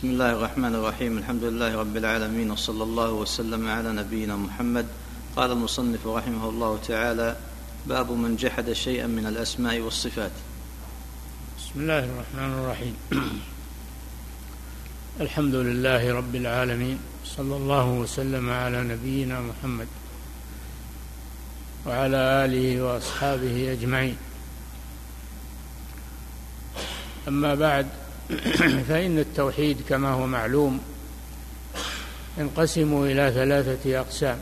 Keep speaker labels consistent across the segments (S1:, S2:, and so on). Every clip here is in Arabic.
S1: بسم الله الرحمن الرحيم الحمد لله رب العالمين وصلى الله وسلم على نبينا محمد قال المصنف رحمه الله تعالى باب من جحد شيئا من الاسماء والصفات
S2: بسم الله الرحمن الرحيم الحمد لله رب العالمين صلى الله وسلم على نبينا محمد وعلى اله واصحابه اجمعين اما بعد فإن التوحيد كما هو معلوم ينقسم إلى ثلاثة أقسام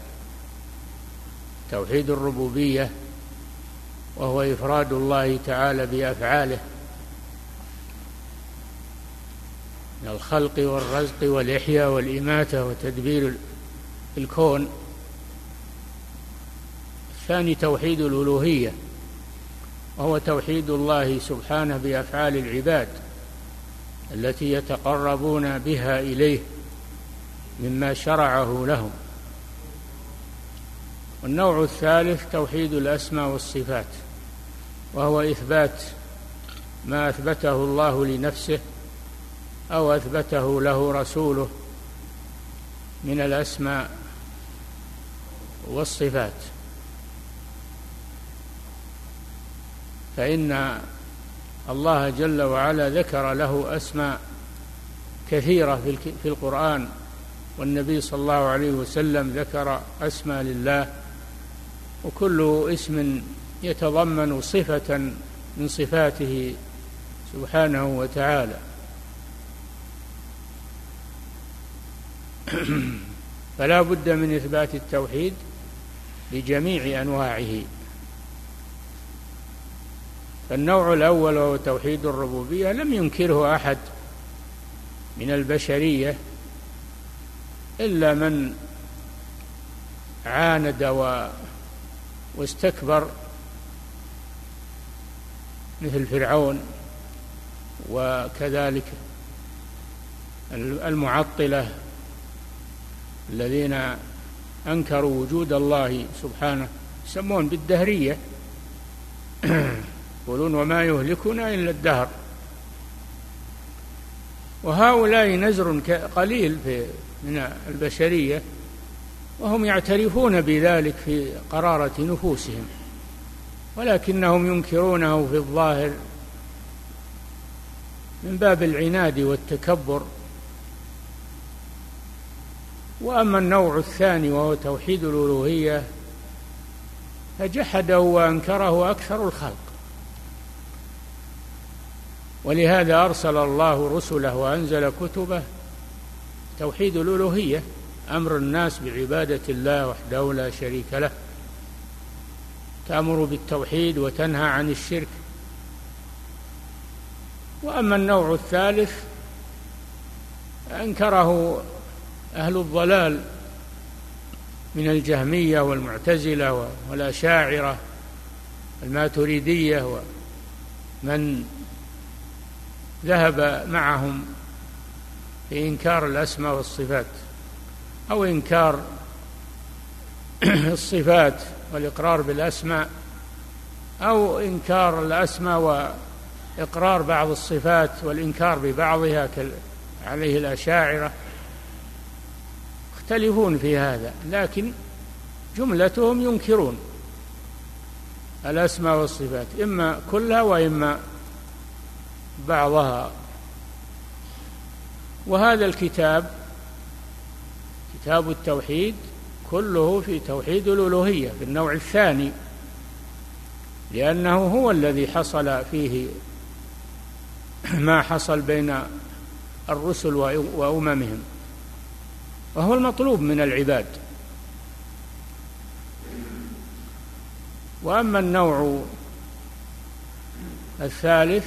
S2: توحيد الربوبية وهو إفراد الله تعالى بأفعاله من الخلق والرزق والإحياء والإماتة وتدبير الكون الثاني توحيد الألوهية وهو توحيد الله سبحانه بأفعال العباد التي يتقربون بها اليه مما شرعه لهم والنوع الثالث توحيد الاسماء والصفات وهو اثبات ما اثبته الله لنفسه او اثبته له رسوله من الاسماء والصفات فان الله جل وعلا ذكر له أسماء كثيرة في القرآن والنبي صلى الله عليه وسلم ذكر أسماء لله وكل اسم يتضمن صفة من صفاته سبحانه وتعالى فلا بد من إثبات التوحيد بجميع أنواعه فالنوع الأول وهو توحيد الربوبية لم ينكره أحد من البشرية إلا من عاند و واستكبر مثل فرعون وكذلك المعطلة الذين أنكروا وجود الله سبحانه يسمون بالدهرية يقولون وما يهلكنا إلا الدهر وهؤلاء نزر قليل في من البشرية وهم يعترفون بذلك في قرارة نفوسهم ولكنهم ينكرونه في الظاهر من باب العناد والتكبر واما النوع الثاني وهو توحيد الالوهيه فجحده وانكره اكثر الخلق ولهذا أرسل الله رسله وأنزل كتبه توحيد الألوهية أمر الناس بعبادة الله وحده لا شريك له تأمر بالتوحيد وتنهى عن الشرك وأما النوع الثالث أنكره أهل الضلال من الجهمية والمعتزلة والأشاعرة الماتريدية ومن ذهب معهم في إنكار الأسماء والصفات أو إنكار الصفات والإقرار بالأسماء أو إنكار الأسماء وإقرار بعض الصفات والإنكار ببعضها عليه الأشاعرة يختلفون في هذا لكن جملتهم ينكرون الأسماء والصفات إما كلها وإما بعضها وهذا الكتاب كتاب التوحيد كله في توحيد الالوهيه في النوع الثاني لانه هو الذي حصل فيه ما حصل بين الرسل واممهم وهو المطلوب من العباد واما النوع الثالث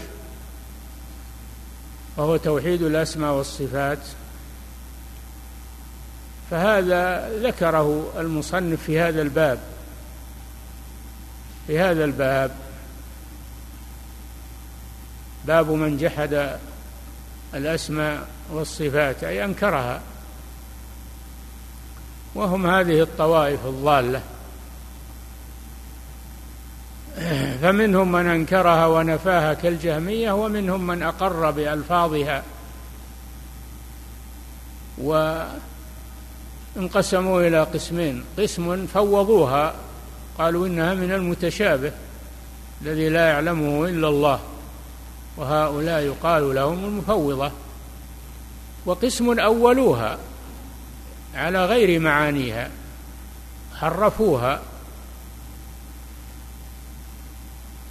S2: وهو توحيد الأسماء والصفات فهذا ذكره المصنف في هذا الباب في هذا الباب باب من جحد الأسماء والصفات أي أنكرها وهم هذه الطوائف الضالة فمنهم من انكرها ونفاها كالجهميه ومنهم من اقر بالفاظها وانقسموا الى قسمين قسم فوضوها قالوا انها من المتشابه الذي لا يعلمه الا الله وهؤلاء يقال لهم المفوضه وقسم اولوها على غير معانيها حرفوها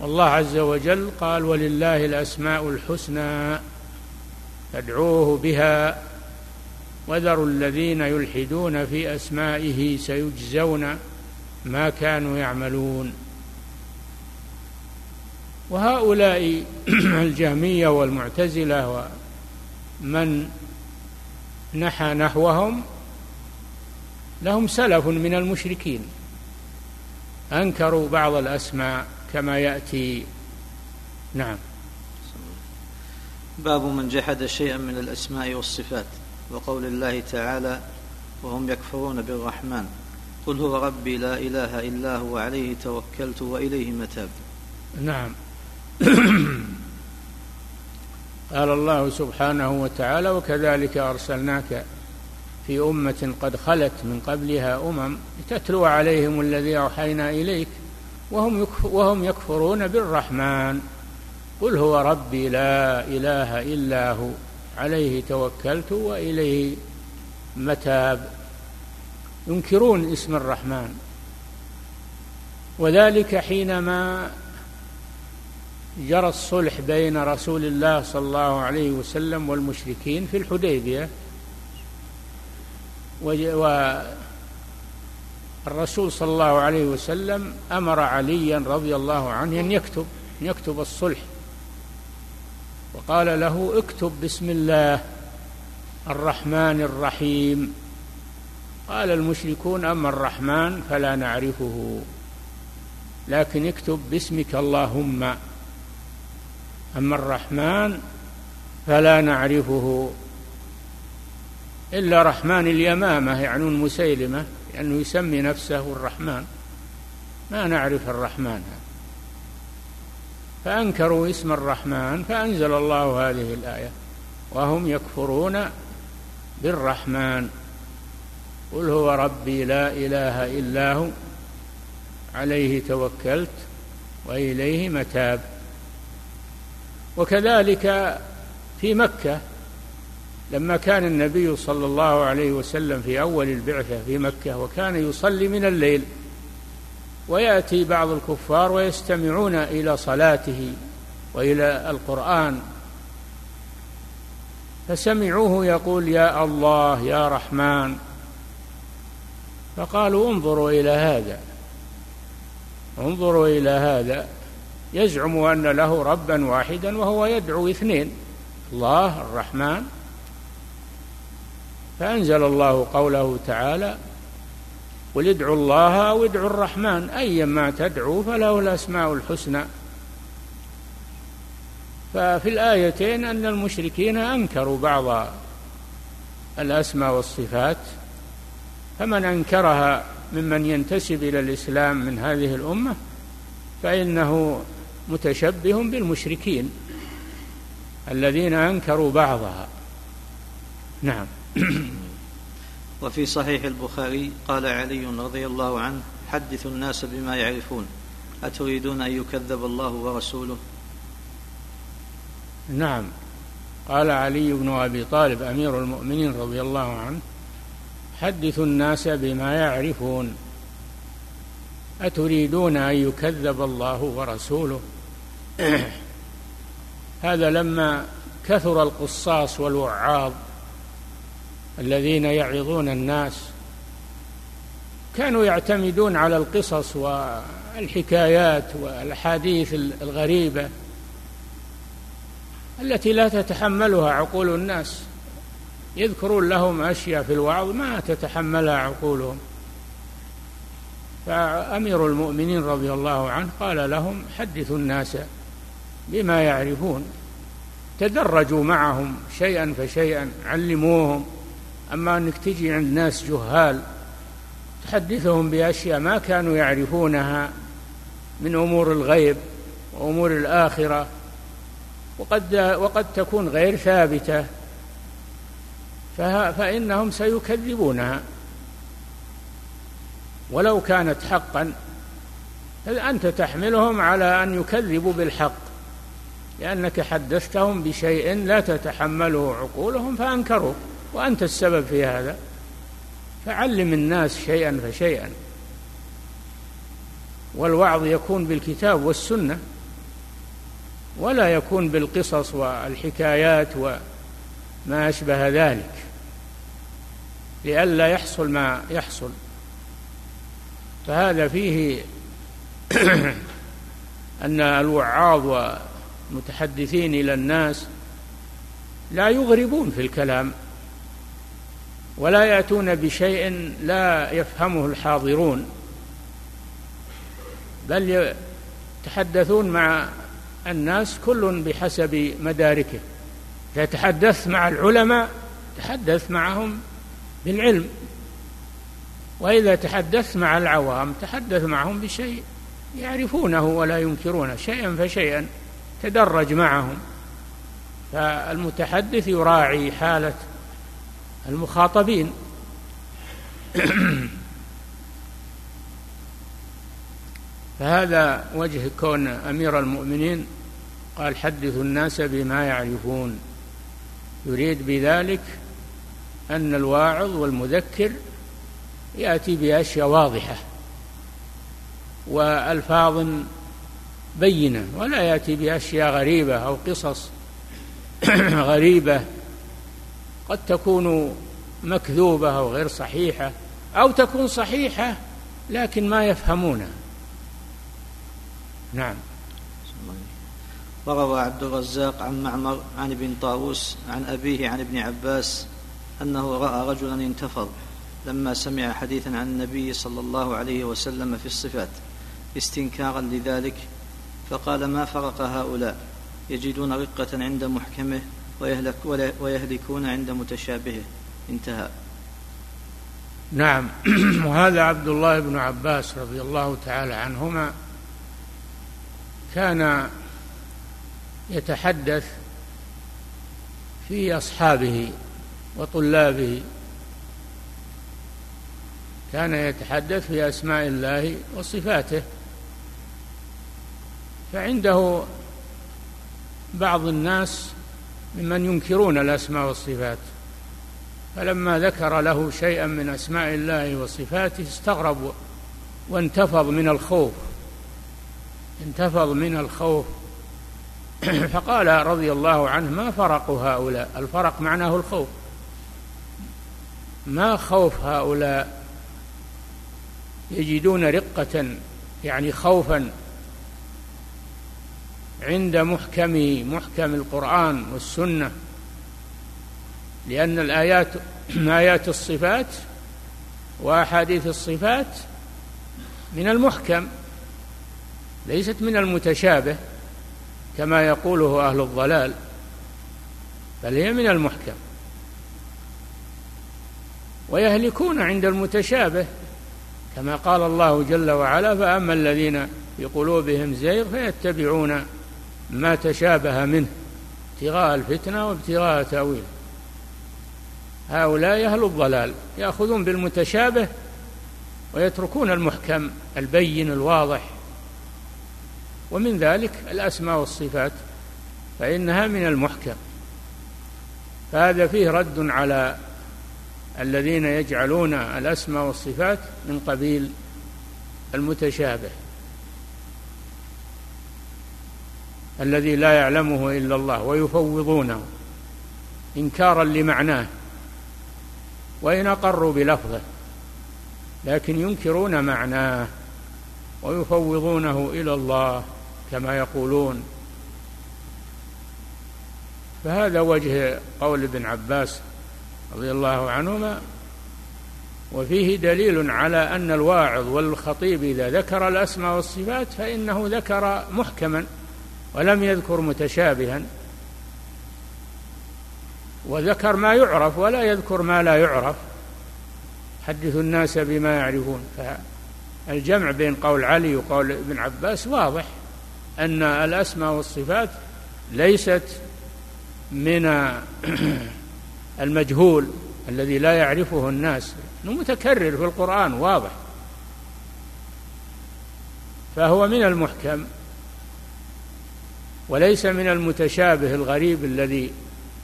S2: والله عز وجل قال ولله الاسماء الحسنى فادعوه بها وذروا الذين يلحدون في اسمائه سيجزون ما كانوا يعملون وهؤلاء الجهميه والمعتزله ومن نحى نحوهم لهم سلف من المشركين انكروا بعض الاسماء كما يأتي نعم
S1: باب من جحد شيئا من الأسماء والصفات وقول الله تعالى وهم يكفرون بالرحمن قل هو ربي لا إله إلا هو عليه توكلت وإليه متاب
S2: نعم قال الله سبحانه وتعالى وكذلك أرسلناك في أمة قد خلت من قبلها أمم لتتلو عليهم الذي أوحينا إليك وهم وهم يكفرون بالرحمن قل هو ربي لا اله الا هو عليه توكلت واليه متاب ينكرون اسم الرحمن وذلك حينما جرى الصلح بين رسول الله صلى الله عليه وسلم والمشركين في الحديبيه و الرسول صلى الله عليه وسلم امر عليا رضي الله عنه ان يكتب ان يكتب الصلح وقال له اكتب بسم الله الرحمن الرحيم قال المشركون اما الرحمن فلا نعرفه لكن اكتب باسمك اللهم اما الرحمن فلا نعرفه الا رحمن اليمامه يعنون مسيلمه لأنه يسمي نفسه الرحمن ما نعرف الرحمن فأنكروا اسم الرحمن فأنزل الله هذه الآية وهم يكفرون بالرحمن قل هو ربي لا إله إلا هو عليه توكلت وإليه متاب وكذلك في مكة لما كان النبي صلى الله عليه وسلم في أول البعثة في مكة وكان يصلي من الليل ويأتي بعض الكفار ويستمعون إلى صلاته وإلى القرآن فسمعوه يقول يا الله يا رحمن فقالوا انظروا إلى هذا انظروا إلى هذا يزعم أن له ربا واحدا وهو يدعو اثنين الله الرحمن فأنزل الله قوله تعالى قل ادعوا الله أو ادعوا الرحمن أيما تدعو فله الأسماء الحسنى ففي الآيتين أن المشركين أنكروا بعض الأسماء والصفات فمن أنكرها ممن ينتسب إلى الإسلام من هذه الأمة فإنه متشبه بالمشركين الذين أنكروا بعضها نعم
S1: وفي صحيح البخاري قال علي رضي الله عنه حدثوا الناس بما يعرفون أتريدون أن يكذب الله ورسوله
S2: نعم قال علي بن أبي طالب أمير المؤمنين رضي الله عنه حدثوا الناس بما يعرفون أتريدون أن يكذب الله ورسوله هذا لما كثر القصاص والوعاظ الذين يعظون الناس كانوا يعتمدون على القصص والحكايات والاحاديث الغريبه التي لا تتحملها عقول الناس يذكرون لهم اشياء في الوعظ ما تتحملها عقولهم فامير المؤمنين رضي الله عنه قال لهم حدثوا الناس بما يعرفون تدرجوا معهم شيئا فشيئا علموهم أما أنك تجي عند ناس جهال تحدثهم بأشياء ما كانوا يعرفونها من أمور الغيب وأمور الآخرة وقد وقد تكون غير ثابتة فإنهم سيكذبونها ولو كانت حقا أنت تحملهم على أن يكذبوا بالحق لأنك حدثتهم بشيء لا تتحمله عقولهم فأنكروه وأنت السبب في هذا فعلم الناس شيئا فشيئا والوعظ يكون بالكتاب والسنة ولا يكون بالقصص والحكايات وما أشبه ذلك لئلا يحصل ما يحصل فهذا فيه أن الوعاظ والمتحدثين إلى الناس لا يغربون في الكلام ولا ياتون بشيء لا يفهمه الحاضرون بل يتحدثون مع الناس كل بحسب مداركه اذا تحدثت مع العلماء تحدث معهم بالعلم واذا تحدثت مع العوام تحدث معهم بشيء يعرفونه ولا ينكرونه شيئا فشيئا تدرج معهم فالمتحدث يراعي حاله المخاطبين فهذا وجه كون امير المؤمنين قال حدثوا الناس بما يعرفون يريد بذلك ان الواعظ والمذكر ياتي باشياء واضحه والفاظ بينه ولا ياتي باشياء غريبه او قصص غريبه قد تكون مكذوبة أو غير صحيحة أو تكون صحيحة لكن ما يفهمونها نعم
S1: وروى عبد الرزاق عن معمر عن ابن طاووس عن أبيه عن ابن عباس أنه رأى رجلا انتفض لما سمع حديثا عن النبي صلى الله عليه وسلم في الصفات استنكارا لذلك فقال ما فرق هؤلاء يجدون رقة عند محكمه ويهلك ويهلكون عند متشابهه انتهى
S2: نعم وهذا عبد الله بن عباس رضي الله تعالى عنهما كان يتحدث في اصحابه وطلابه كان يتحدث في اسماء الله وصفاته فعنده بعض الناس ممن ينكرون الأسماء والصفات فلما ذكر له شيئا من أسماء الله وصفاته استغرب وانتفض من الخوف انتفض من الخوف فقال رضي الله عنه ما فرق هؤلاء الفرق معناه الخوف ما خوف هؤلاء يجدون رقة يعني خوفا عند محكم محكم القرآن والسنة لأن الآيات آيات الصفات وأحاديث الصفات من المحكم ليست من المتشابه كما يقوله أهل الضلال بل هي من المحكم ويهلكون عند المتشابه كما قال الله جل وعلا فأما الذين في قلوبهم زيغ فيتبعون ما تشابه منه ابتغاء الفتنة وابتغاء تأويله هؤلاء أهل الضلال يأخذون بالمتشابه ويتركون المحكم البين الواضح ومن ذلك الأسماء والصفات فإنها من المحكم فهذا فيه رد على الذين يجعلون الأسماء والصفات من قبيل المتشابه الذي لا يعلمه إلا الله ويفوضونه إنكارا لمعناه وإن أقروا بلفظه لكن ينكرون معناه ويفوضونه إلى الله كما يقولون فهذا وجه قول ابن عباس رضي الله عنهما وفيه دليل على أن الواعظ والخطيب إذا ذكر الأسماء والصفات فإنه ذكر محكما ولم يذكر متشابها وذكر ما يعرف ولا يذكر ما لا يعرف حدث الناس بما يعرفون فالجمع بين قول علي وقول ابن عباس واضح أن الأسماء والصفات ليست من المجهول الذي لا يعرفه الناس متكرر في القرآن واضح فهو من المحكم وليس من المتشابه الغريب الذي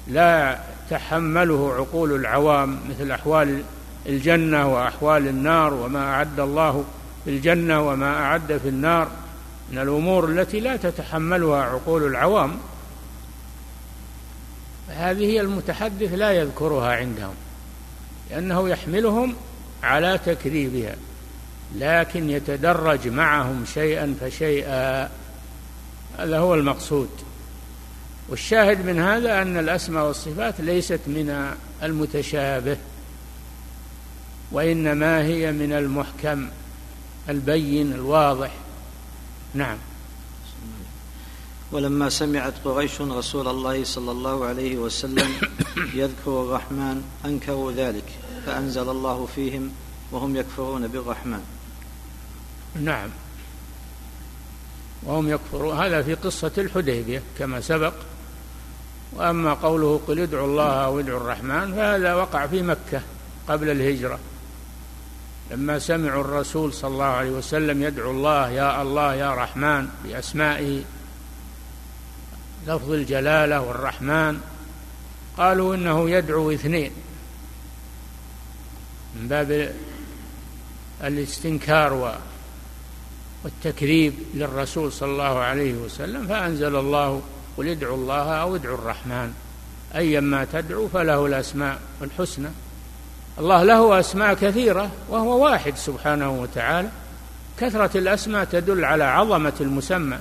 S2: لا تحمله عقول العوام مثل أحوال الجنة وأحوال النار وما أعد الله في الجنة وما أعد في النار من الأمور التي لا تتحملها عقول العوام هذه المتحدث لا يذكرها عندهم لأنه يحملهم على تكذيبها لكن يتدرج معهم شيئا فشيئا هذا هو المقصود والشاهد من هذا أن الأسماء والصفات ليست من المتشابه وإنما هي من المحكم البين الواضح نعم
S1: ولما سمعت قريش رسول الله صلى الله عليه وسلم يذكر الرحمن انكروا ذلك فانزل الله فيهم وهم يكفرون بالرحمن
S2: نعم وهم يكفرون هذا في قصة الحديبية كما سبق وأما قوله قل ادعوا الله أو ادعوا الرحمن فهذا وقع في مكة قبل الهجرة لما سمعوا الرسول صلى الله عليه وسلم يدعو الله يا الله يا رحمن بأسمائه لفظ الجلالة والرحمن قالوا إنه يدعو اثنين من باب الاستنكار والتكذيب للرسول صلى الله عليه وسلم فأنزل الله قل ادعوا الله أو ادعوا الرحمن أيما تدعو فله الأسماء الحسنى الله له أسماء كثيرة وهو واحد سبحانه وتعالى كثرة الأسماء تدل على عظمة المسمى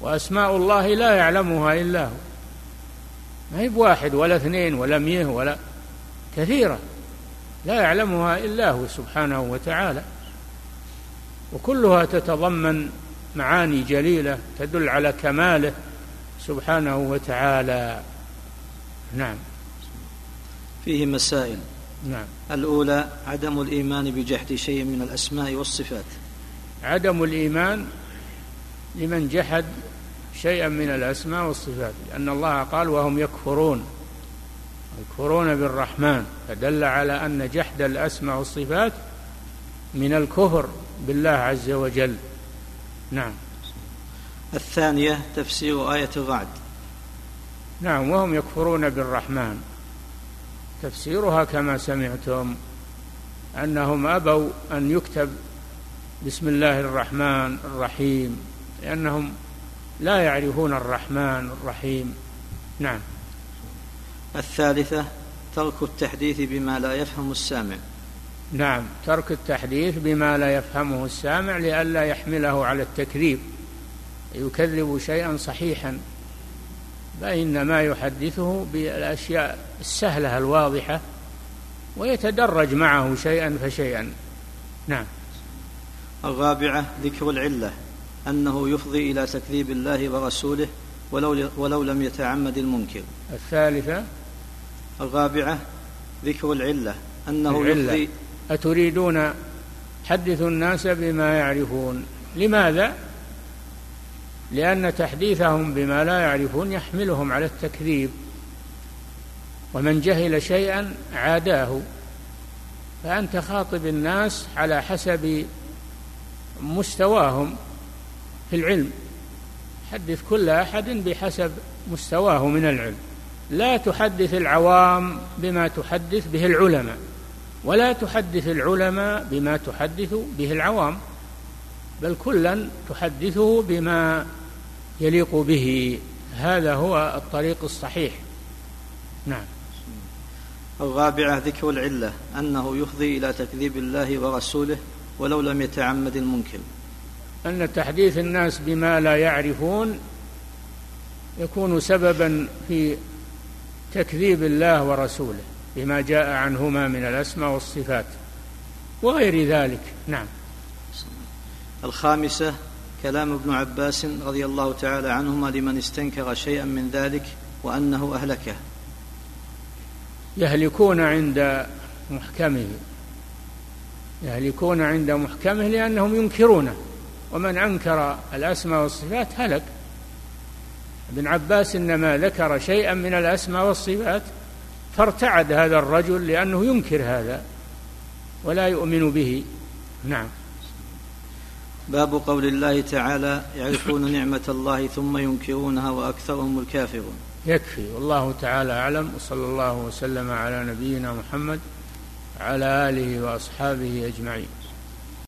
S2: وأسماء الله لا يعلمها إلا هو ما هي بواحد ولا اثنين ولا مئة ولا كثيرة لا يعلمها إلا هو سبحانه وتعالى وكلها تتضمن معاني جليله تدل على كماله سبحانه وتعالى نعم
S1: فيه مسائل
S2: نعم
S1: الاولى عدم الايمان بجحد شيء من الاسماء والصفات
S2: عدم الايمان لمن جحد شيئا من الاسماء والصفات لان الله قال وهم يكفرون يكفرون بالرحمن فدل على ان جحد الاسماء والصفات من الكفر بالله عز وجل نعم
S1: الثانية تفسير آية الرعد
S2: نعم وهم يكفرون بالرحمن تفسيرها كما سمعتم أنهم أبوا أن يكتب بسم الله الرحمن الرحيم لأنهم لا يعرفون الرحمن الرحيم نعم
S1: الثالثة ترك التحديث بما لا يفهم السامع
S2: نعم ترك التحديث بما لا يفهمه السامع لئلا يحمله على التكذيب يكذب شيئا صحيحا فإنما يحدثه بالأشياء السهلة الواضحة ويتدرج معه شيئا فشيئا نعم
S1: الرابعة ذكر العلة أنه يفضي إلى تكذيب الله ورسوله ولو, ولو لم يتعمد المنكر
S2: الثالثة
S1: الرابعة ذكر العلة أنه العلة. يفضي
S2: أتريدون حدثوا الناس بما يعرفون لماذا؟ لأن تحديثهم بما لا يعرفون يحملهم على التكذيب ومن جهل شيئا عاداه فأنت خاطب الناس على حسب مستواهم في العلم حدث كل أحد بحسب مستواه من العلم لا تحدث العوام بما تحدث به العلماء ولا تحدث العلماء بما تحدث به العوام بل كلا تحدثه بما يليق به هذا هو الطريق الصحيح نعم
S1: الرابعة ذكر العلة أنه يفضي إلى تكذيب الله ورسوله ولو لم يتعمد المنكر
S2: أن تحديث الناس بما لا يعرفون يكون سببا في تكذيب الله ورسوله بما جاء عنهما من الأسماء والصفات وغير ذلك نعم
S1: الخامسة كلام ابن عباس رضي الله تعالى عنهما لمن استنكر شيئا من ذلك وأنه أهلكه
S2: يهلكون عند محكمه يهلكون عند محكمه لأنهم ينكرونه ومن أنكر الأسماء والصفات هلك ابن عباس إنما ذكر شيئا من الأسماء والصفات فارتعد هذا الرجل لأنه ينكر هذا ولا يؤمن به نعم
S1: باب قول الله تعالى يعرفون نعمة الله ثم ينكرونها وأكثرهم الكافرون
S2: يكفي والله تعالى أعلم وصلى الله وسلم على نبينا محمد على آله وأصحابه أجمعين